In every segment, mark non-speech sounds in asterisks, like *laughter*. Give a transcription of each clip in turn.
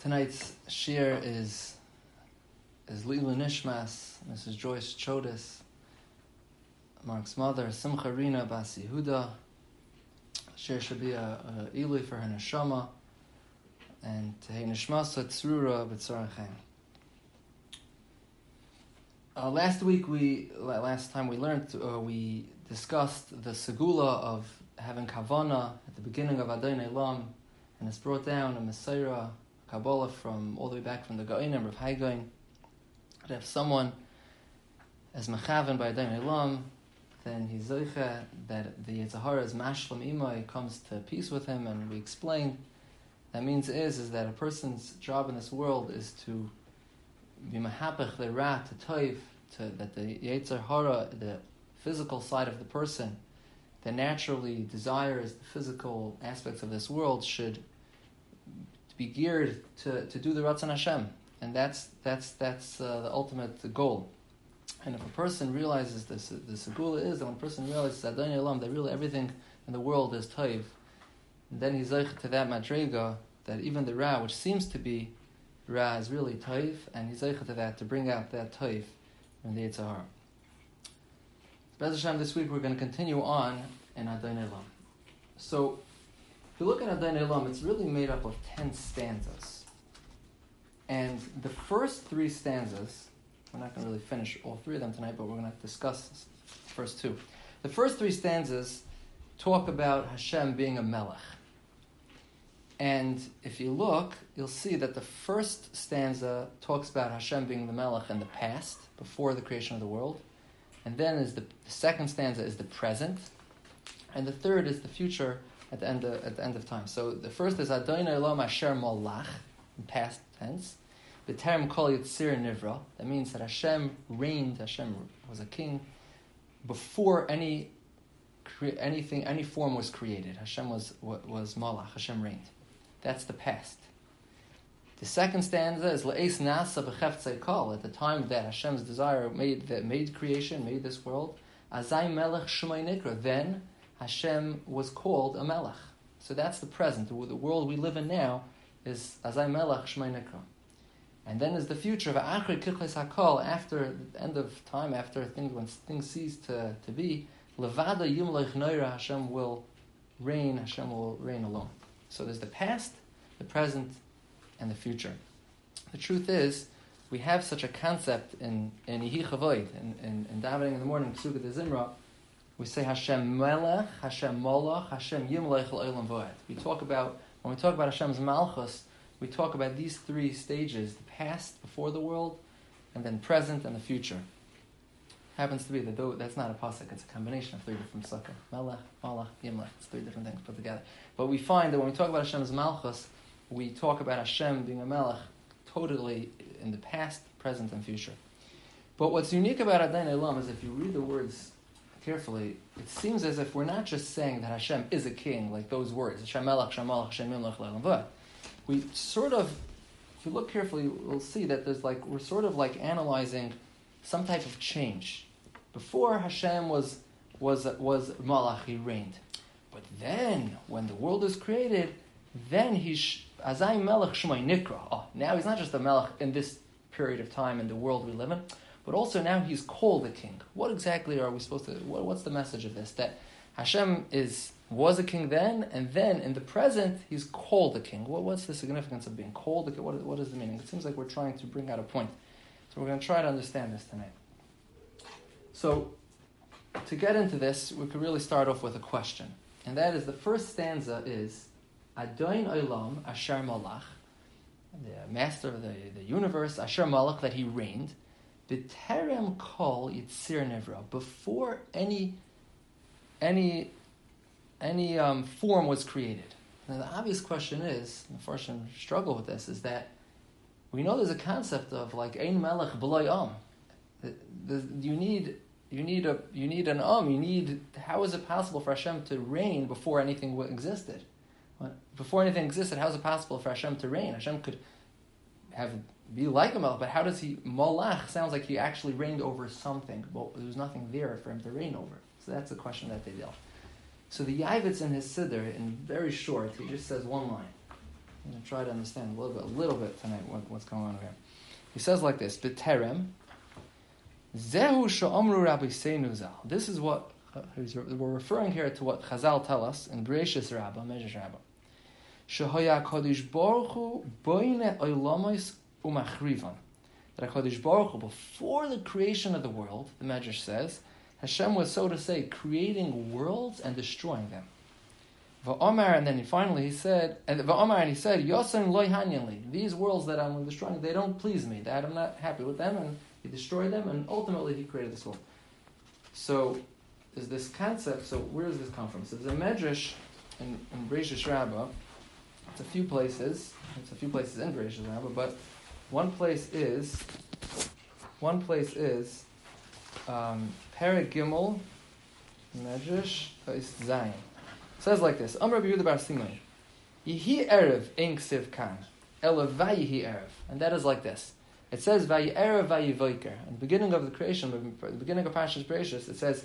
Tonight's shir is is Lila Nishmas, Mrs. Joyce Chodis, Mark's mother, Simcha Rina Bas Yehuda. Shir should be a, a Ilui for her neshama, and Tehei Nishmasa Tzrura B'tzarachem. Uh, last week we, last time we learned, uh, we discussed the segula of having kavana at the beginning of Adon Olam, and it's brought down a Messiah Kabbalah from all the way back from the Gaonim of Haigain. To have someone as mechaven by Adon Olam, then he's zoicha that the Yitzhahara is mashlam imay comes to peace with him, and we explain that means is is that a person's job in this world is to be mahapach the rat to toiv to that the Yitzhahara the physical side of the person that naturally desires the physical aspects of this world should be geared to, to do the Ratzon Hashem. And that's, that's, that's uh, the ultimate goal. And if a person realizes this, the segula is that when a person realizes that Elam, that really everything in the world is toiv, then he's like to that madrega that even the ra, which seems to be ra, is really toiv, and he's like to that to bring out that toiv in the Yitzhahar. Bez Hashem, this week we're going to continue on in Adon Olam. So you look at Adon Olam, it's really made up of 10 stanzas. And the first three stanzas, we're not going to really finish all three of them tonight, but we're going to discuss the first two. The first three stanzas talk about Hashem being a melech. And if you look, you'll see that the first stanza talks about Hashem being the melech in the past, before the creation of the world. And then is the, the second stanza is the present. And the third is the future, at the end of, at the end of time. So the first is Adonai Elam Asher Molach, in past tense. The term Kol Yitzir Nivra. That means that Hashem reigned. Hashem was a king before any anything, any form was created. Hashem was was Malach. Hashem reigned. That's the past. The second stanza is La'es Nasa B'cheftzei Kol. At the time that Hashem's desire made that made creation, made this world. Azai Melech Shemay Nikra. Then Hashem was called a Melech. So that's the present. The world we live in now is Azai Melech Shmei. And then is the future of Achri Kichles Hakol, after the end of time, after things, when things cease to, to be, Levada Yumlech Noira, Hashem will reign, Hashem will reign alone. So there's the past, the present, and the future. The truth is, we have such a concept in in Yehi Chavoid, in, in, in davening in the morning, Suga de Zimra, we say Hashem Melech, Hashem Molach, Hashem Yimlech Olam Voed. We talk about when we talk about Hashem's Malchus, we talk about these three stages: the past, before the world, and then present and the future. Happens to be that though that's not a pasuk; it's a combination of three different sukkah: Melech, Malach, Yimlech. It's three different things put together. But we find that when we talk about Hashem's Malchus, we talk about Hashem being a Melech totally in the past, present, and future. But what's unique about Adon Olam is if you read the words carefully, it seems as if we're not just saying that Hashem is a king, like those words, Hashem Melech, Hashem Yimlech, We sort of, if you look carefully, we'll see that there's like, we're sort of like analyzing some type of change. Before Hashem was, was, was Malach, he reigned. But then, when the world is created, then he's Azai Melech Shemay Nikra. Oh, now he's not just a Melech in this period of time in the world we live in, but also now he's called a king. What exactly are we supposed to? What, what's the message of this? That Hashem is was a king then, and then in the present he's called a king. What, what's the significance of being called a king? What, what is the meaning? It seems like we're trying to bring out a point. So we're going to try to understand this tonight. So to get into this, we could really start off with a question, and that is the first stanza is Adon Olam Asher Malach, the master of the, the universe, Asher Malach, that he reigned. B'terem kol yitzir nevra, before any any any um, form was created. Now the obvious question is, and the first struggle with this, is that we know there's a concept of like ein melech b'loy om. You need you need a you need an um. You need how is it possible for Hashem to reign before anything existed? Before anything existed, how is it possible for Hashem to reign? Hashem could have be like a melech, but how does he malach sounds like he actually reigned over something, but there was nothing there for him to reign over. So that's the question that they dealt. So the Yavitz in his siddur, in very short, he just says one line. I'm going to try to understand a little bit, a little bit tonight what, what's going on here. He says like this: "B'terem zehu she'omru Rabbi Seinu Zal." This is what uh, we're referring here to what Chazal tell us in Bereshis Rabbah, Medrash Rabbah. Boine umachrivan. That Hakadosh Baruch Hu, before the creation of the world, the Medrash says, Hashem was so to say creating worlds and destroying them. Va'omar, and then he finally he said, and and he said, Yosen loy. These worlds that I'm destroying, they don't please me. That I'm not happy with them, and he destroyed them, and ultimately he created this world. So, is this concept, so where does this come from? So there's a Medrash in, in Bereshit Rabbah, it's a few places, it's a few places in Bereshit Rabbah, but one place is, one place is, um, Perek Gimel, Medrash, Zayin says like this: Amr Yehuda Bar Simon, Yihi erev ein ksiv kan, ela vayihi erev, and that is like this. It says vayi erev vayi voiker. In the beginning of the creation, the beginning of Parshas Bereshis, it says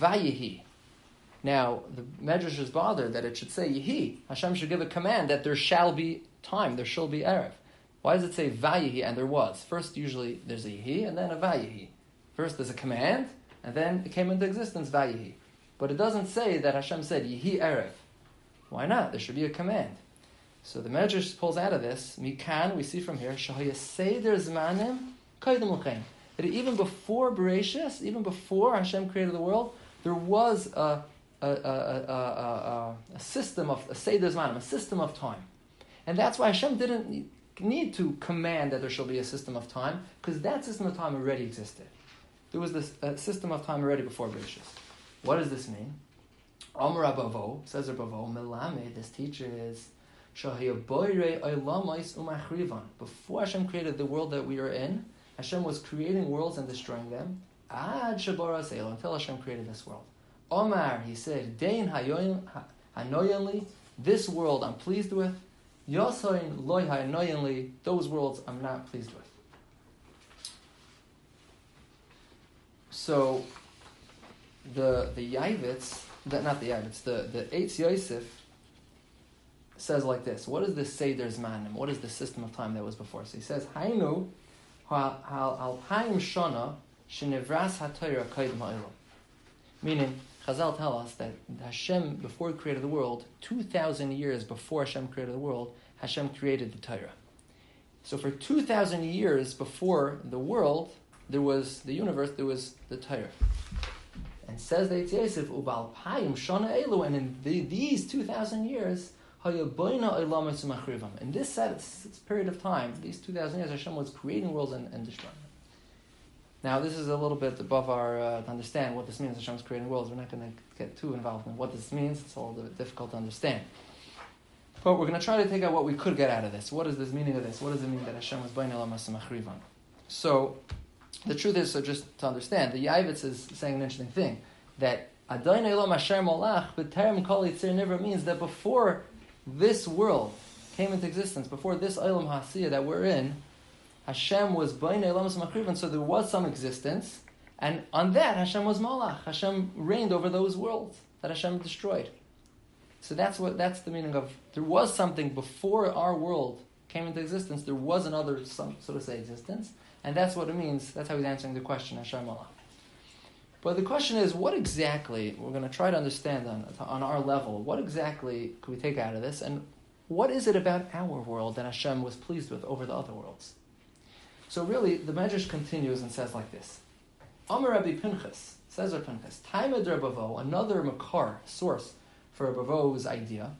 vayihi. Now the Medrash is bothered that it should say yihi. Hashem should give a command that there shall be time, there shall be erev. Why does it say vayihi and there was? First, usually there's a yihi and then a vayihi. First, there's a command, and then it came into existence vayihi. But it doesn't say that Hashem said, Yehi Erev. Why not? There should be a command. So the Medrash pulls out of this, Mikan, we see from here, Seder Zmanim That even before Bereshis, even before Hashem created the world, there was a, a, a, a, a system of, a Seder Zmanim, a system of time. And that's why Hashem didn't need to command that there shall be a system of time, because that system of time already existed. There was this uh, system of time already before Bereshis. What does this mean? Amr Abavo, says Abavo, Melame, this teacher is Before Hashem created the world that we are in, Hashem was creating worlds and destroying them. Ad until Hashem created this world. Omar, he said, Dein hanoyanli, this world I'm pleased with. Yosoin loy hanoyanli, those worlds I'm not pleased with. So the the Yavitz, the, not the Yavitz, the the Eitz Yosef says like this: What is the Seder Zmanim? What is the system of time that was before? So he says, Hainu shana haTorah kaidem ha'ilam. Meaning, Chazal tell us that Hashem, before He created the world, two thousand years before Hashem created the world, Hashem created the Torah. So for two thousand years before the world, there was the universe, there was the Torah. And says the Yosef, Ubal Payim Shana Elu, and in the, these 2,000 years, in this set, period of time, these 2,000 years, Hashem was creating worlds and, and destroying. Now, this is a little bit above our, uh, to understand what this means, Hashem's creating worlds. We're not going to get too involved in what this means. It's a little bit difficult to understand. But we're going to try to take out what we could get out of this. What is this meaning of this? What does it mean that Hashem was Bain So, the truth is, so just to understand, the Yavitz is saying an interesting thing that Adonai Elam Asher Molach B'Terem Kol Yitzir never means that before this world came into existence, before this Olam Hasiya that we're in, Hashem was Makrivan, so there was some existence, and on that Hashem was Molach. Hashem reigned over those worlds that Hashem destroyed. So that's what that's the meaning of there was something before our world came into existence. There was another, some, so to say, existence, and that's what it means. That's how he's answering the question, Hashem Allah. But the question is, what exactly, we're going to try to understand on, on our level, what exactly could we take out of this? And what is it about our world that Hashem was pleased with over the other worlds? So really, the Medrash continues and says like this. Amar Rabbi Pinchas, says Rabbi Pinchas, Taimad Bavo, another Makar, source for Bavo's idea,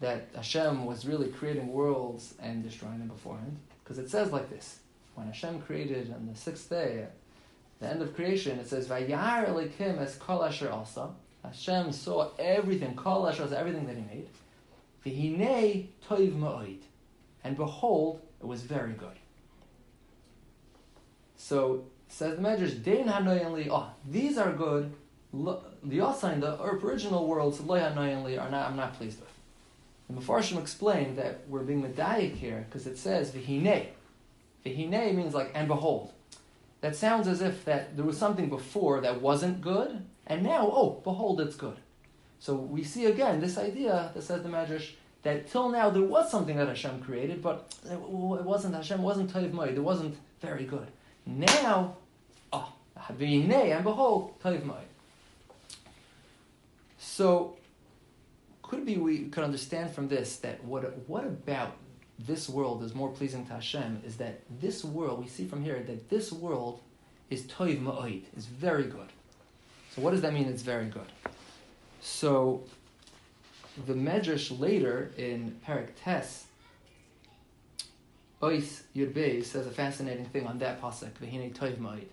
that Hashem was really creating worlds and destroying them beforehand. Because it says like this when Hashem created on the sixth day, the end of creation, it says, Vayar Elikim as Kol Asher Asa. Hashem saw everything, Kol Asher everything that he made. V'hinei Toiv Ma'oid. And behold, it was very good. So, says the Medrash, Dein oh, these are good. The Asain, the original worlds, Hanoyanli, are not, I'm not pleased with. The Mepharshim explained that we're being medayik here because it says V'hinei. V'hinei means like, and behold. That sounds as if that there was something before that wasn't good, and now, oh, behold, it's good. So we see again this idea that says the Medrash that till now there was something that Hashem created, but it wasn't Hashem wasn't Toiv Moed. It wasn't very good. Now, oh, and behold, Toiv Moed. So, could be we could understand from this that what what about this world is more pleasing to Hashem is that this world we see from here that this world is Toiv Ma'id, is very good. So what does that mean? It's very good. So the Medrash later in Parak Tes, Ois Yud says a fascinating thing on that pasuk. V'hinei toiv ma'id.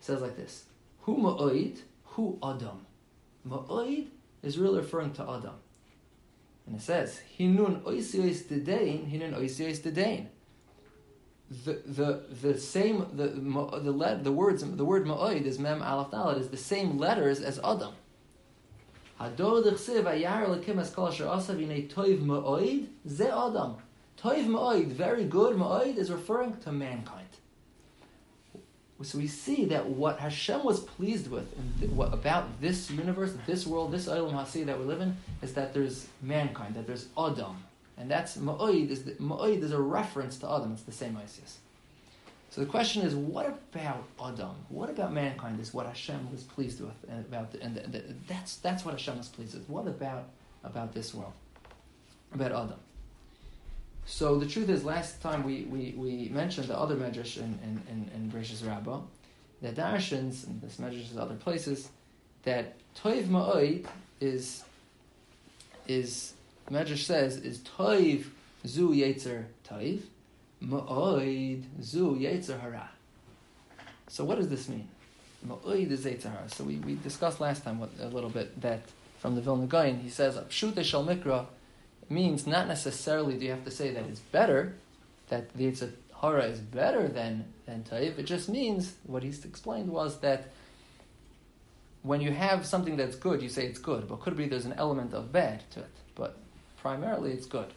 Says like this: Hu ma'id, hu adam. Ma'id is really referring to Adam, and it says hinun oisios dedain, hinun oisios dedain. The, the the same the the the, words the word ma'id is mem alaf dalet is the same letters as Adam. Hador d'chsev ayar lekim es kol asher asav toiv ma'oid, ze adam. Toiv ma'oid, very good ma'oid, is referring to mankind. So we see that what Hashem was pleased with th- what, about this universe, this world, this Olam Hasi that we live in, is that there's mankind, that there's Adam. And that's Ma'oid is, the, ma'oid is a reference to Adam. It's the same Isis. So the question is, what about Adam? What about mankind is what Hashem was pleased with, and about the, and the, the, that's that's what Hashem was pleased with. What about about this world? About Adam? So the truth is, last time we, we, we mentioned the other medrash in in in, in Bereshis Rabbah, that Darshans and this medrash is other places that Toiv Ma'oid is is medrash says is Toiv Zu Yetzer Toiv Ma'oid zu yetzer hara. So what does this mean? Ma'oid is yetzer hara. So we, we discussed last time what, a little bit that from the Vilna Gaon, he says, Pshute shal mikra means not necessarily do you have to say that it's better, that the hara is better than, than ta'iv. It just means, what he's explained was that when you have something that's good, you say it's good, but could be there's an element of bad to it. But primarily it's good.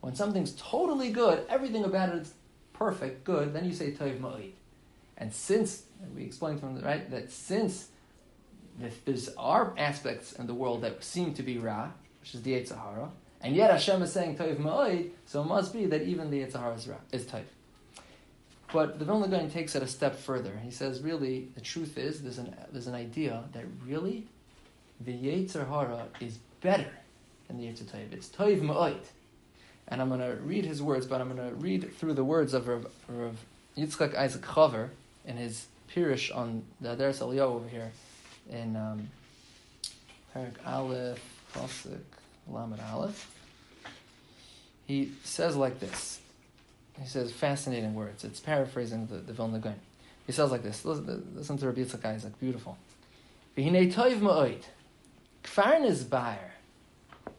When something's totally good, everything about it is perfect, good, then you say toiv ma'id. And since, we explained from the right, that since there's are aspects in the world that seem to be ra, which is the Sahara, and yet Hashem is saying toiv ma'id, so it must be that even the Sahara is is toiv. But the Vilna Gaon takes it a step further. He says, really, the truth is, there's an, there's an idea that really the Yetzer Hara is better than the Yetzer Toiv. It's Toiv Ma'oid and I'm going to read his words, but I'm going to read through the words of Rav, Rav Yitzchak Isaac Chaver in his Pirish on the Adaris Eliyahu over here in um, Parak Aleph, Pasuk, Lamed Aleph. He says like this. He says fascinating words. It's paraphrasing the, the Vilna Gaon. He says like this. Listen, listen to Rabbi Yitzchak Isaac. Beautiful. It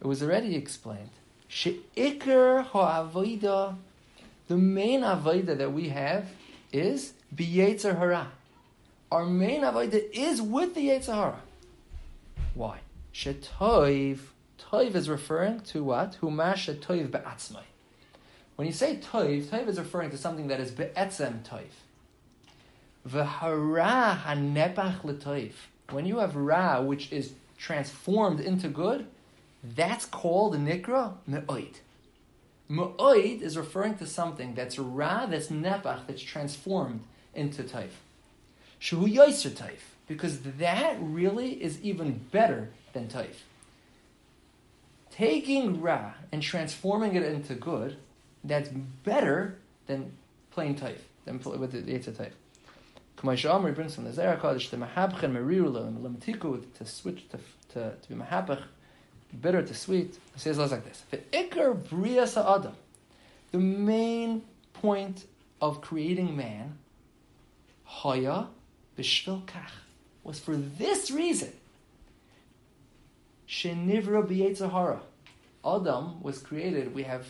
was already explained She'ikr the main avoida that we have is biyetzer hara. Our main avoida is with the yetzer hara. Why? Shetoiv, toiv is referring to what? Huma shetoiv be'atzmai. When you say toiv, toiv is referring to something that is be'etzem toiv. V'hara hanepach l'toiv. When you have ra, which is transformed into good, that's called nikra me'oid. Me'oid is referring to something that's ra, that's nepach, that's transformed into taif. Shuhu yoiser taif, because that really is even better than taif. Taking ra and transforming it into good, that's better than plain taif, than with the Yitzah taif. Amri brings from the Zerah Kodesh the Mahabchen Meriru to switch to, to, to be Mahabach bitter to sweet. He says like this: ikar brias adam, the main point of creating man, haya b'shvil kach, was for this reason. Shenivra b'yetzahara. Adam was created. We have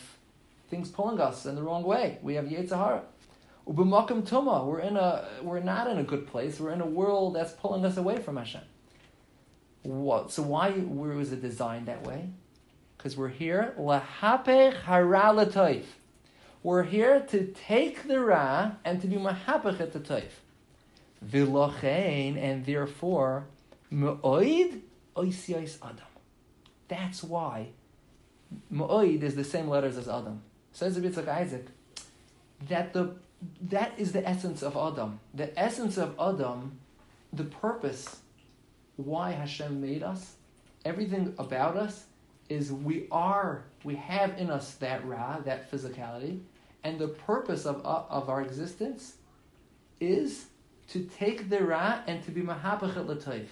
things pulling us in the wrong way. We have yetzahara. Ubimakam tuma. We're in a. We're not in a good place. We're in a world that's pulling us away from Hashem. What? So why was it designed that way? Because we're here lahapech hara We're here to take the ra and to be mahapech at the toif. Vilochein and therefore me'oid oisios adam. That's why Ma'oid is the same letters as Adam. Says the Yitzchak Isaac that the that is the essence of Adam. The essence of Adam, the purpose why Hashem made us, everything about us is we are, we have in us that Ra, that physicality, and the purpose of, of our existence is to take the Ra and to be Mahapachet L'Toiv.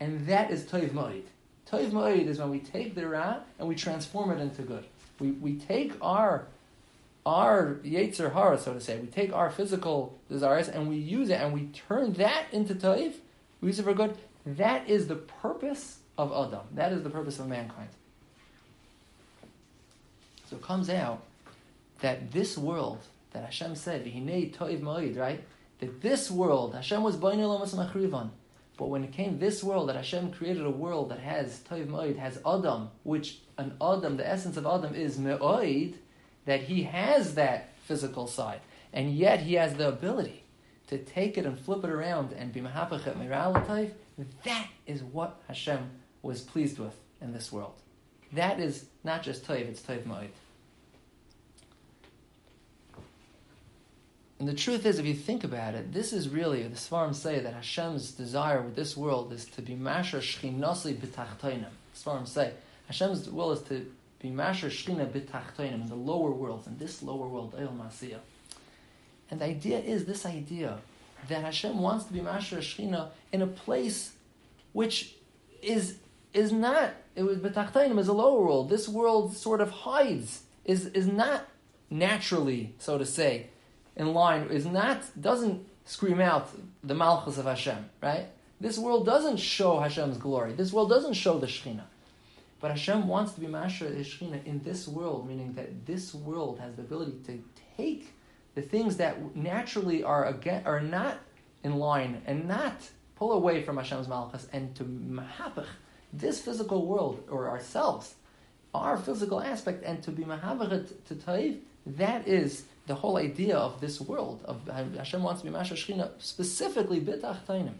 And that is Toiv Ma'id. Toiv Ma'id is when we take the Ra and we transform it into good. We, we take our our Yetzer Hara, so to say, we take our physical desires and we use it and we turn that into Toiv, we use it for good. That is the purpose of Adam. That is the purpose of mankind. So it comes out that this world that Hashem said, Toiv Ma'id, right? That this world, Hashem was Bainulamas Machrivan. But when it came this world, that Hashem created a world that has Toiv Ma'id, has Adam, which an Adam, the essence of Adam is Me'oid, that he has that physical side, and yet he has the ability to take it and flip it around and be mahapachet miralativ. That is what Hashem was pleased with in this world. That is not just toiv; it's toiv ma'id. And the truth is, if you think about it, this is really, the Svarim say that Hashem's desire with this world is to be masher shchinasi b'tachtainim. Svarim say, Hashem's will is to be masher shchina b'tachtoinim in the lower worlds, in this lower world, El Masiyah. And the idea is this idea that Hashem wants to be masher shchina in a place which is is not it was b'tachtoinim is a lower world. This world sort of hides is is not naturally, so to say, in line. Is not doesn't scream out the malchus of Hashem, right? This world doesn't show Hashem's glory. This world doesn't show the Shekhinah. But Hashem wants to be Masha Shechina in this world, meaning that this world has the ability to take the things that naturally are again, are not in line and not pull away from Hashem's Malchus and to mahapach this physical world or ourselves, our physical aspect, and to be mahavach to Taif, that is the whole idea of this world. Of Hashem wants to be Masha Shechina specifically bitach tainim.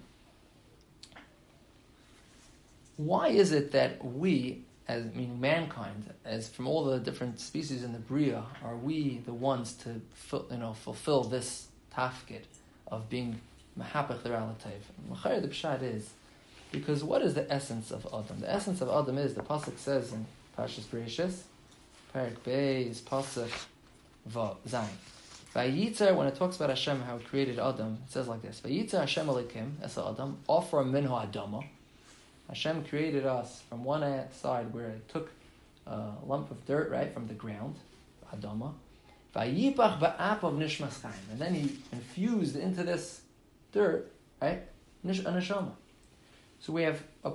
Why is it that we as meaning mankind, as from all the different species in the Bria, are we the ones to you know fulfill this tafkid of being mahapach the relative? Machar the pshat is because what is the essence of Adam? The essence of Adam is the pasuk says in Parshas Bereshis, Parak Beis pasuk zayin. Vayitzer, when it talks about Hashem, how He created Adam, it says like this: Vayitzer Hashem Elikim, as Adam, offer minho Adama. Hashem created us from one side where it took a lump of dirt, right, from the ground, Adama, Vayipach ba'apav nishmas. And then he infused into this dirt, right, neshama. So we have a,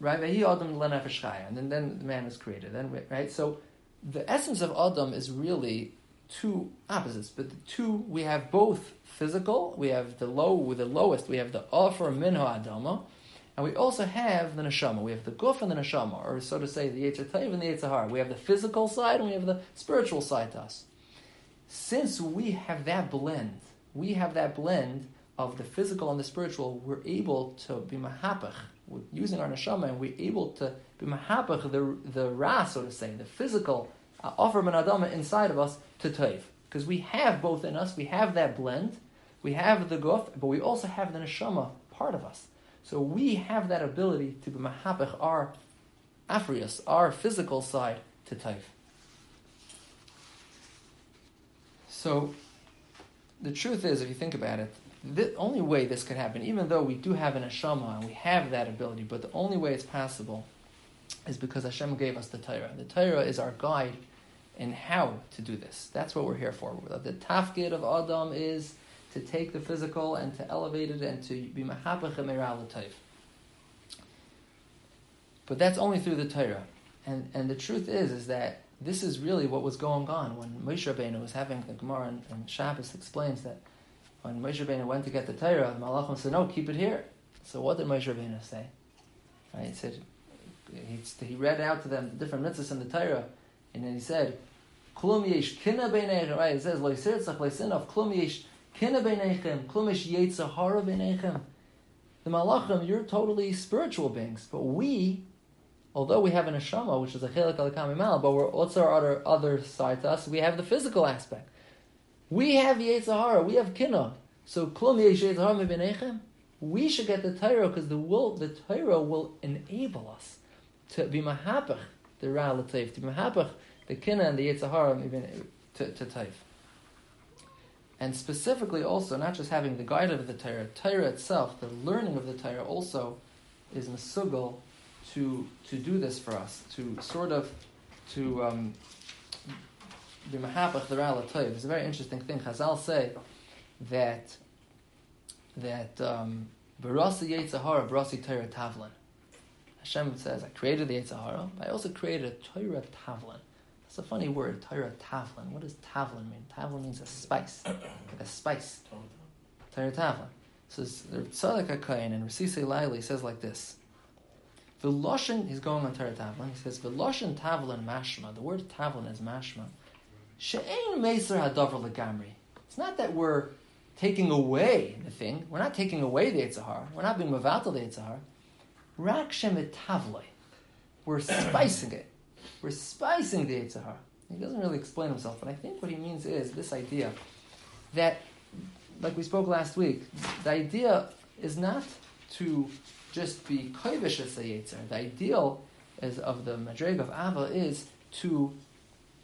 right, Vahi Adam lenefesh and then, then the man is created. Then, right, so the essence of Adam is really two opposites, but the two, we have both physical, we have the low, with the lowest, we have the offer minho Adama, and we also have the neshama. We have the guf and the neshama, or so to say, the Yetzer and the Yetzer We have the physical side and we have the spiritual side to us. Since we have that blend, we have that blend of the physical and the spiritual, we're able to be mahapach, using our neshama, and we're able to be mahapach, the, the ra, so to say, the physical, offer man adama inside of us to taiv. Because we have both in us, we have that blend, we have the guf, but we also have the neshama part of us. So we have that ability to be mahapech our afrius, our physical side to taif. So the truth is, if you think about it, the only way this could happen, even though we do have an neshama and we have that ability, but the only way it's possible is because Hashem gave us the Torah. The Torah is our guide in how to do this. That's what we're here for. The tafkid of Adam is to take the physical and to elevate it and to be mahapach taif. But that's only through the Torah. And, and the truth is, is that this is really what was going on when Moshe Rabbeinu was having the Gemara and, and Shabbos explains that when Moshe Rabbeinu went to get the Torah, Malachim said, no, keep it here. So what did Moshe Rabbeinu say? Right, he said, he, he read out to them the different mitzvahs in the Torah, and then he said, Klum yesh kina right? It says, Lo yisirtzach le'sinav, klum yesh Kina beinechem, klumish yetzahara beinechem. The malachim, you're totally spiritual beings, but we although we have an neshama, which is a chelik al but we're also our other, side to us, we have the physical aspect. We have Yetzirah, we have Kinah. So, klum Yetzirah mebenechem, we should get the Torah because the will, the Torah will enable us to be mahapach, the Ra to be mahapach, the Kinah and the Yetzirah to, to Taif. And specifically also, not just having the guide of the Torah, Torah itself, the learning of the Torah also is Masugal to, to do this for us, to sort of, to um, mahapach the Rala Toiv. It's a very interesting thing. Chazal say that, that, um, Barasi Yetzahara, Barasi Torah Tavlin. Hashem says, I created the Yetzahara, but I also created a Torah Tavlin. That's a funny word, Torah Tavlin. What does Tavlin mean? Tavlin means a spice, *coughs* a spice. Torah Tavlin. So the Tzadok HaKohen and Rasisi Laili says like this. The Loshen, he's going on Torah Tavlin, he says, the Loshen Tavlin mashma, the word Tavlin is mashma. She'ein Meser Hadavar Legamri. It's not that we're taking away the thing. We're not taking away the Yitzhar. We're not being Mavatal the Yitzhar. Rak Shem We're spicing it. We're spicing the Yitzhar. He doesn't really explain himself, but I think what he means is this idea that, like we spoke last week, the idea is not to just be koivish as the Yitzhar. The ideal is of the Madrig of Ava is to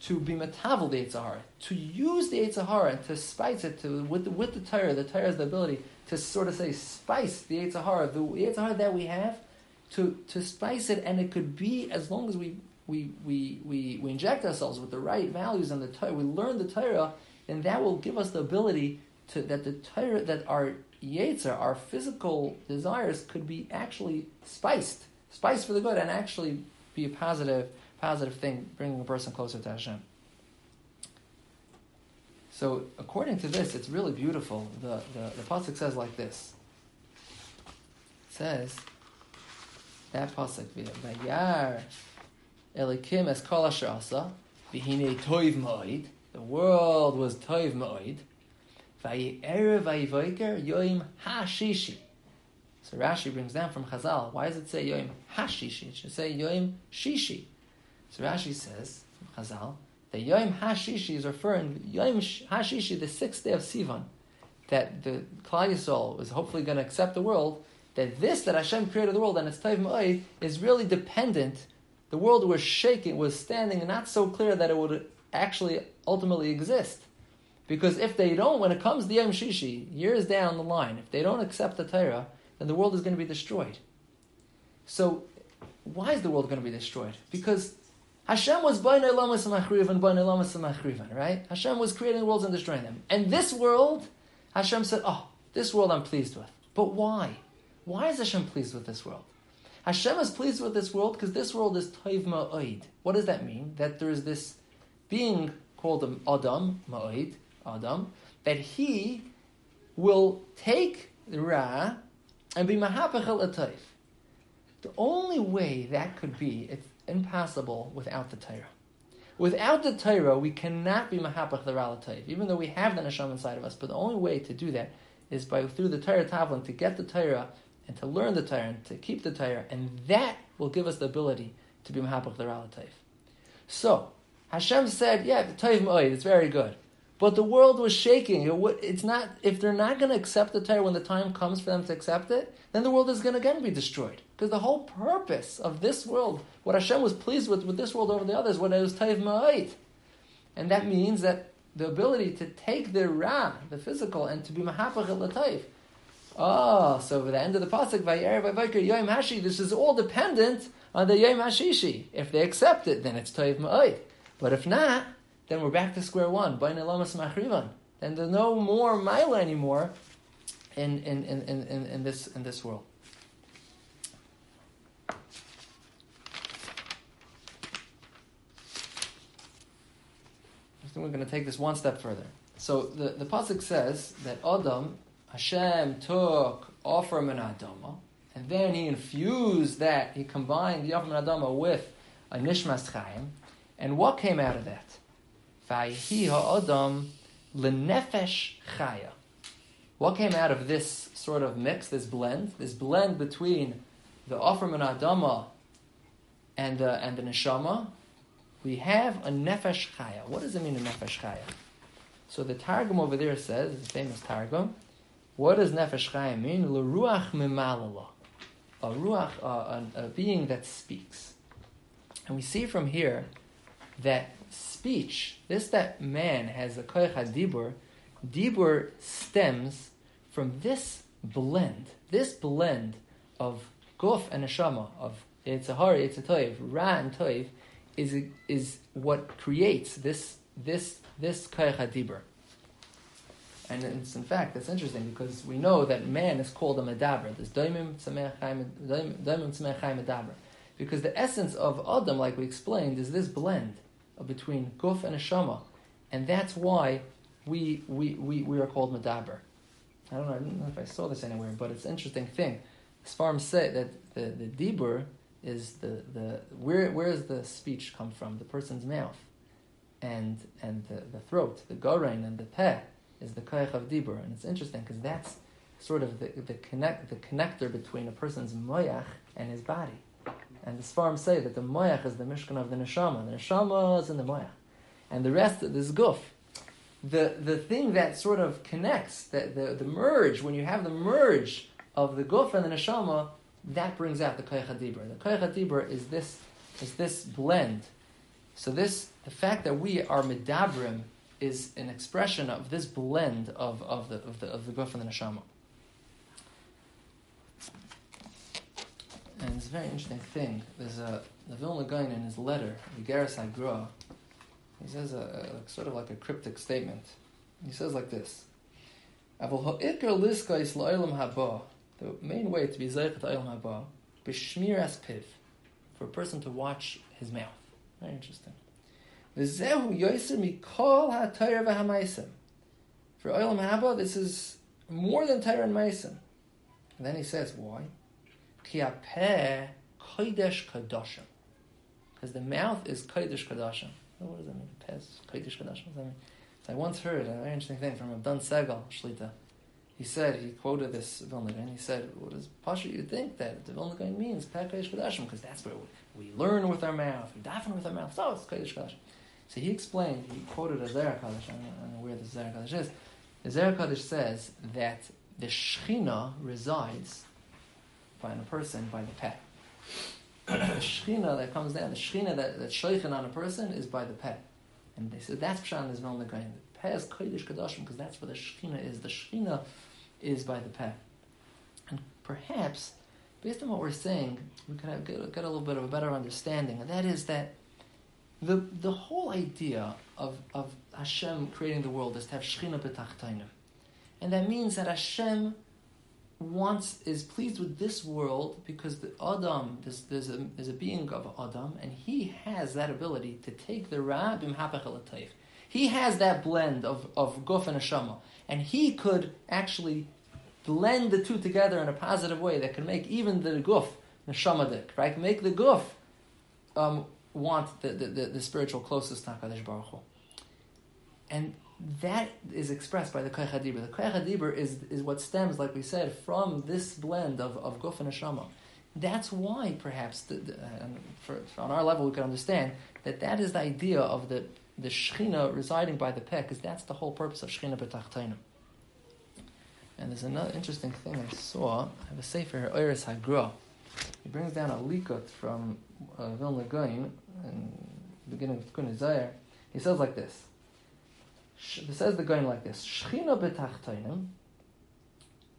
to be metavel the Yitzhar, to use the Yitzhar and to spice it to with the, with the Torah. The Torah has the ability to sort of say spice the Yitzhar, the Yitzhar that we have, to to spice it, and it could be as long as we we, we, we, we inject ourselves with the right values and the Torah, we learn the Torah, and that will give us the ability to that the Torah that our Yetzer, our physical desires, could be actually spiced, spiced for the good, and actually be a positive, positive thing, bringing a person closer to Hashem. So, according to this, it's really beautiful. The the, the pasuk says like this. It says that pasuk, "Vayar Elikim es kol asher asa, v'hine toiv moed, the world was toiv moed, v'yerev v'yivoiker yoim hashishi. So Rashi brings down from Chazal, why does it say yoim hashishi? It should say yoim shishi. So Rashi says, from Chazal, that yoim hashishi is referring, yoim hashishi, the sixth day of Sivan, that the Klal Yisrael was hopefully going to accept the world, that this, that Hashem created the world, and it's Taiv Ma'id, is really dependent the world was shaking, was standing not so clear that it would actually ultimately exist. Because if they don't, when it comes to Yom Shishi, years down the line, if they don't accept the Torah, then the world is going to be destroyed. So, why is the world going to be destroyed? Because Hashem was Bainai Lamas and Bainai Lamas right? Hashem was creating worlds and destroying them. And this world, Hashem said, oh, this world I'm pleased with. But why? Why is Hashem pleased with this world? Hashem is pleased with this world because this world is toiv ma'oid. What does that mean? That there is this being called Adam, ma'oid, Adam, that he will take ra and be mahapachel atoif. The only way that could be, it's impossible without the Torah. Without the Torah, we cannot be mahapach the ra even though we have the neshama inside of us. But the only way to do that is by through the Torah Tavlin to get the Torah and to learn the Torah and to keep the Torah, and that will give us the ability to be Mahapach the Taif. So, Hashem said, yeah, the Taif Ma'oid, it's very good. But the world was shaking. it's not, if they're not going to accept the Torah when the time comes for them to accept it, then the world is going to again be destroyed. Because the whole purpose of this world, what Hashem was pleased with with this world over the others, what it was Taif Ma'oid. And that means that the ability to take the Ra, the physical, and to be Mahapach Taif, Oh, so for the end of the pasuk, Vayer Vayvaker Yom Hashi, this is all dependent on the Yom Hashishi. If they accept it, then it's Toiv Ma'oid. But if not, then we're back to square one. Bain Elamas Machrivan. Then there's no more Mila anymore in, in, in, in, in, this, in this world. I think we're going to take this one step further. So the, the pasuk says that Adam Hashem took Offer and and then he infused that, he combined the Offer and with a Nishmas Chaim, and what came out of that? Vayihi ha'adam lenefesh chaya. What came out of this sort of mix, this blend, this blend between the Offer and and the, and the neshama, we have a nefesh chaya. What does it mean, a nefesh chaya? So the Targum over there says, the famous Targum, what does nefesh chaya mean? L'ruach mimalala. A ruach, uh, a, a being that speaks. And we see from here that speech, this that man has a koyach dibur, dibur stems from this blend, this blend of guf and neshama, of a toiv, ra and toiv, is is what creates this this this koyach dibur. And it's in fact that's interesting because we know that man is called a medaber. There's medaber. Because the essence of Adam, like we explained, is this blend between guf and neshama, and that's why we we, we, we are called medaber. I don't know. I don't know if I saw this anywhere, but it's an interesting thing. Sfarm say that the the dibur is the, the where where does the speech come from? The person's mouth, and and the, the throat, the gorain and the peh is the koyach of dibur, and it's interesting because that's sort of the, the connect the connector between a person's moyach and his body. And the Sfarim say that the moyach is the mishkan of the neshama. The neshama is in the moyach, and the rest of this guf. The the thing that sort of connects that the, the merge when you have the merge of the guf and the neshama, that brings out the koyach dibur. The koyach dibur is this is this blend. So this the fact that we are medabrim is an expression of this blend of, of the of the of the guf and the neshama. And it's a very interesting thing. There's a the Vilna in his letter, the Geras Hagra, he says a, a, sort of like a cryptic statement. He says like this. The main way to be zeichet olam haba, b'shmir as piv, for a person to watch his mouth. Very interesting. V'zehu yoser mikol ha-Torah v'hamaisim. For Olam Haba, this is more than Torah and Maisim. And then he says, why? Ki kodesh kadoshim. Because the mouth oh, is kodesh kadoshim. What does that mean? Peh kodesh kadoshim. What does that mean? So I once heard a very interesting thing from Abdan Segal Shlita. He said, he quoted this Vilna Gaon, he said, what does Pasha you think that the Vilna Gaon means, Peh kodesh kadoshim? Because that's where we, learn with our mouth, we daven with our mouth. So it's kodesh kadoshim. So he explained, he quoted a Zohar Kaddish, I don't know where the Zohar Kaddish is. The Zohar Kaddish says that the Shechina resides by a person by the pet. the Shechina that comes down, the Shechina that, that's sheichen on a person is by the pet. And they said that's Pshan is Vilna Gaon. The pet is Kodesh Kadashim because that's where the Shechina is. The Shechina is by the pet. And perhaps, based on what we're saying, we can get, get a little bit of a better understanding, and that is that the, the whole idea of, of Hashem creating the world is to have Shechina b'tachtainim. And that means that Hashem wants, is pleased with this world because the Adam, there's, there's, a, there's a being of Adam, and he has that ability to take the Ra b'mhapach He has that blend of, of Guf and Hashama. And he could actually blend the two together in a positive way that can make even the Guf, Neshamadik, right? Make the Guf um, want the, the, the, the spiritual closest to HaKadosh Baruch Hu. And that is expressed by the Koyach HaDibur. The Koyach HaDibur is, is what stems, like we said, from this blend of, of Guf and Neshama. That's why, perhaps, the, the, uh, for, for on our level, we can understand that that is the idea of the, the Shechina residing by the Peh, because that's the whole purpose of Shechina B'tachtainim. And there's another interesting thing I saw. I have a sefer here, Oiris Hagra. He brings down a likut from uh, Vilna in the beginning of Tikkun Zayir. He says like this. He says the Gaon like this: Shechina b'tachtainim.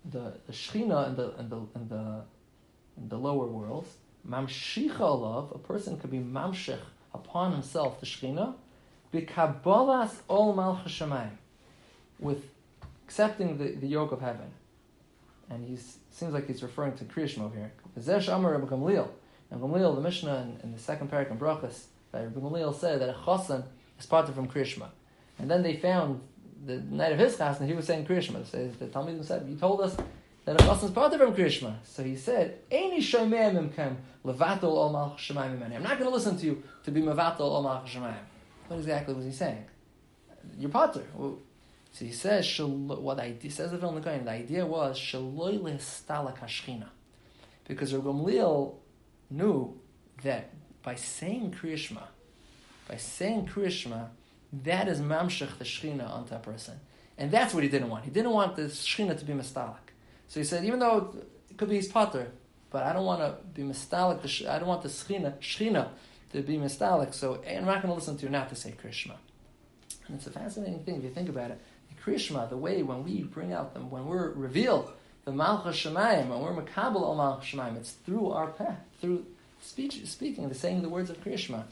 The, the Shechina in the in the in the in the lower worlds. Mamshicha alav. A person could be mamshich upon himself the Shechina. B'kabbalas ol malchus With accepting the, the yoke of heaven. And he seems like he's referring to here. Zesh Amar Rabbi Gamliel. And Gamliel, the Mishnah in, in the second parak in Brachas, Gamliel said that a chasan is parted from Kriyashma. And then they found the night of his chasna, he was saying Kriyashma. So the Talmudim said, you told us that a chasan is parted from Kriyashma. So he said, Eini imkem levatul ol I'm not going to listen to you to be mevatul ol. What exactly was he saying? You're. Well, so he says, what idea, says the Vilna the idea was. Because Rabbi Gamliel knew that by saying Kriyashma, by saying Kriyashma, that is mamshech the Shechina onto a person. And that's what he didn't want. He didn't want the Shechina to be mistalik. So he said, even though it could be his potter, but I don't want to be mistalik, I don't want the Shechina, Shechina to be mistalik, so I'm not going to listen to you not to say Krishma. And it's a fascinating thing if you think about it. The Krishma, the way when we bring out them, when we're revealed, the Malchus Shemayim, when we're Makabal al Malchus Shemayim, it's through our path, through speech, speaking, the saying the words of Krishma.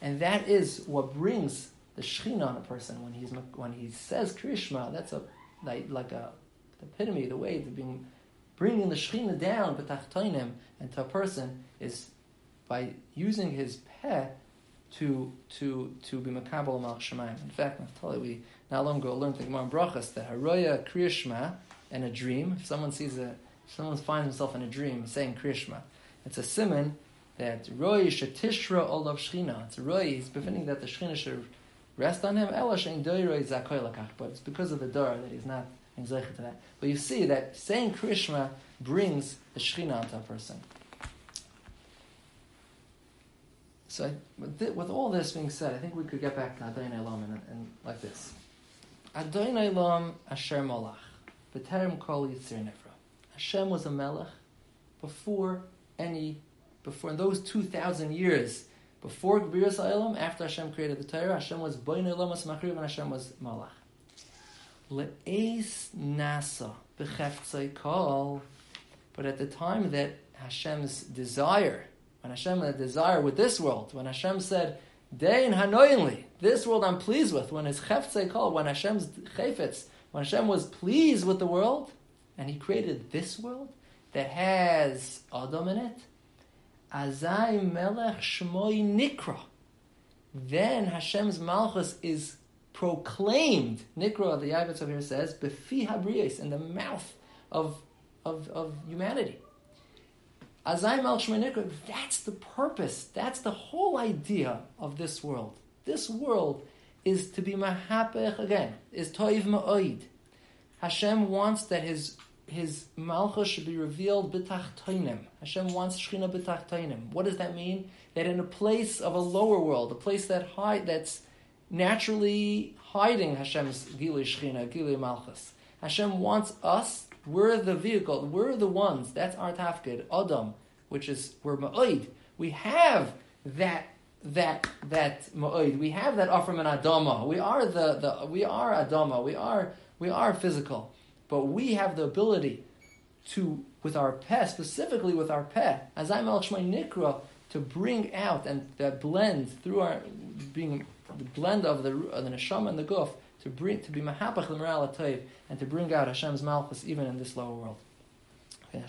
And that is what brings the Shechina on a person when he's when he says Krishma. That's a like, like a the epitome, the way to being bringing the Shechina down, betachtoinim, and to a person is by using his peh to to to be makabel shemaim. In fact, Naftali, we not long ago learned the Gemara Brachas that haroya kriyashma and a dream. If someone sees a, if someone finds himself in a dream saying kriyashma, it's a simon that roy shetishra olav shchina. It's roy. He's befitting that the shchina should rest on him. But it's because of the door that he's not in to that. But you see that saying kriyashma brings the shchina onto a person. So, with, th- with, all this being said, I think we could get back to Adon Olam and, and like this. Adon Olam Asher Malach, B'terem Kol Yitzir Nivra. Hashem was a melech before any, before in those two thousand years, before Gebiras Elam, after Hashem created the Torah, Hashem was Boin Elam Machriv and Hashem was Malach. Le'es Nasa B'cheftzei Kol, but at the time that Hashem's desire when Hashem had a desire with this world, when Hashem said, Dein hanoinli, this world I'm pleased with, when his cheftzei called, when Hashem's chayfetz, when Hashem was pleased with the world, and he created this world that has Adam in it, Azai melech shmoi nikra. Then Hashem's malchus is proclaimed. Nikra, the Yavitz over here says, befi habriyas, in the mouth of, of, of humanity. Azayim al that's the purpose. That's the whole idea of this world. This world is to be mahapech again, is toiv ma'oid. Hashem wants that his his malchus should be revealed b'tachtoinim. Hashem wants shechina b'tachtoinim. What does that mean? That in a place of a lower world, a place that hide, that's naturally hiding Hashem's gilui shechina, gilui malchus. Hashem wants us we're the vehicle. We're the ones. That's our tafkid. Adam, which is we're ma'oid. We have that that that ma'oid. We have that offer an adama. We are the, the we are adama. We are we are physical, but we have the ability to with our peh, specifically with our peh, as I'm al nikra, to bring out and that blend through our being the blend of the of the neshama and the guf to bring to be mahapach l'moral and to bring out Hashem's malchus even in this lower world. Okay,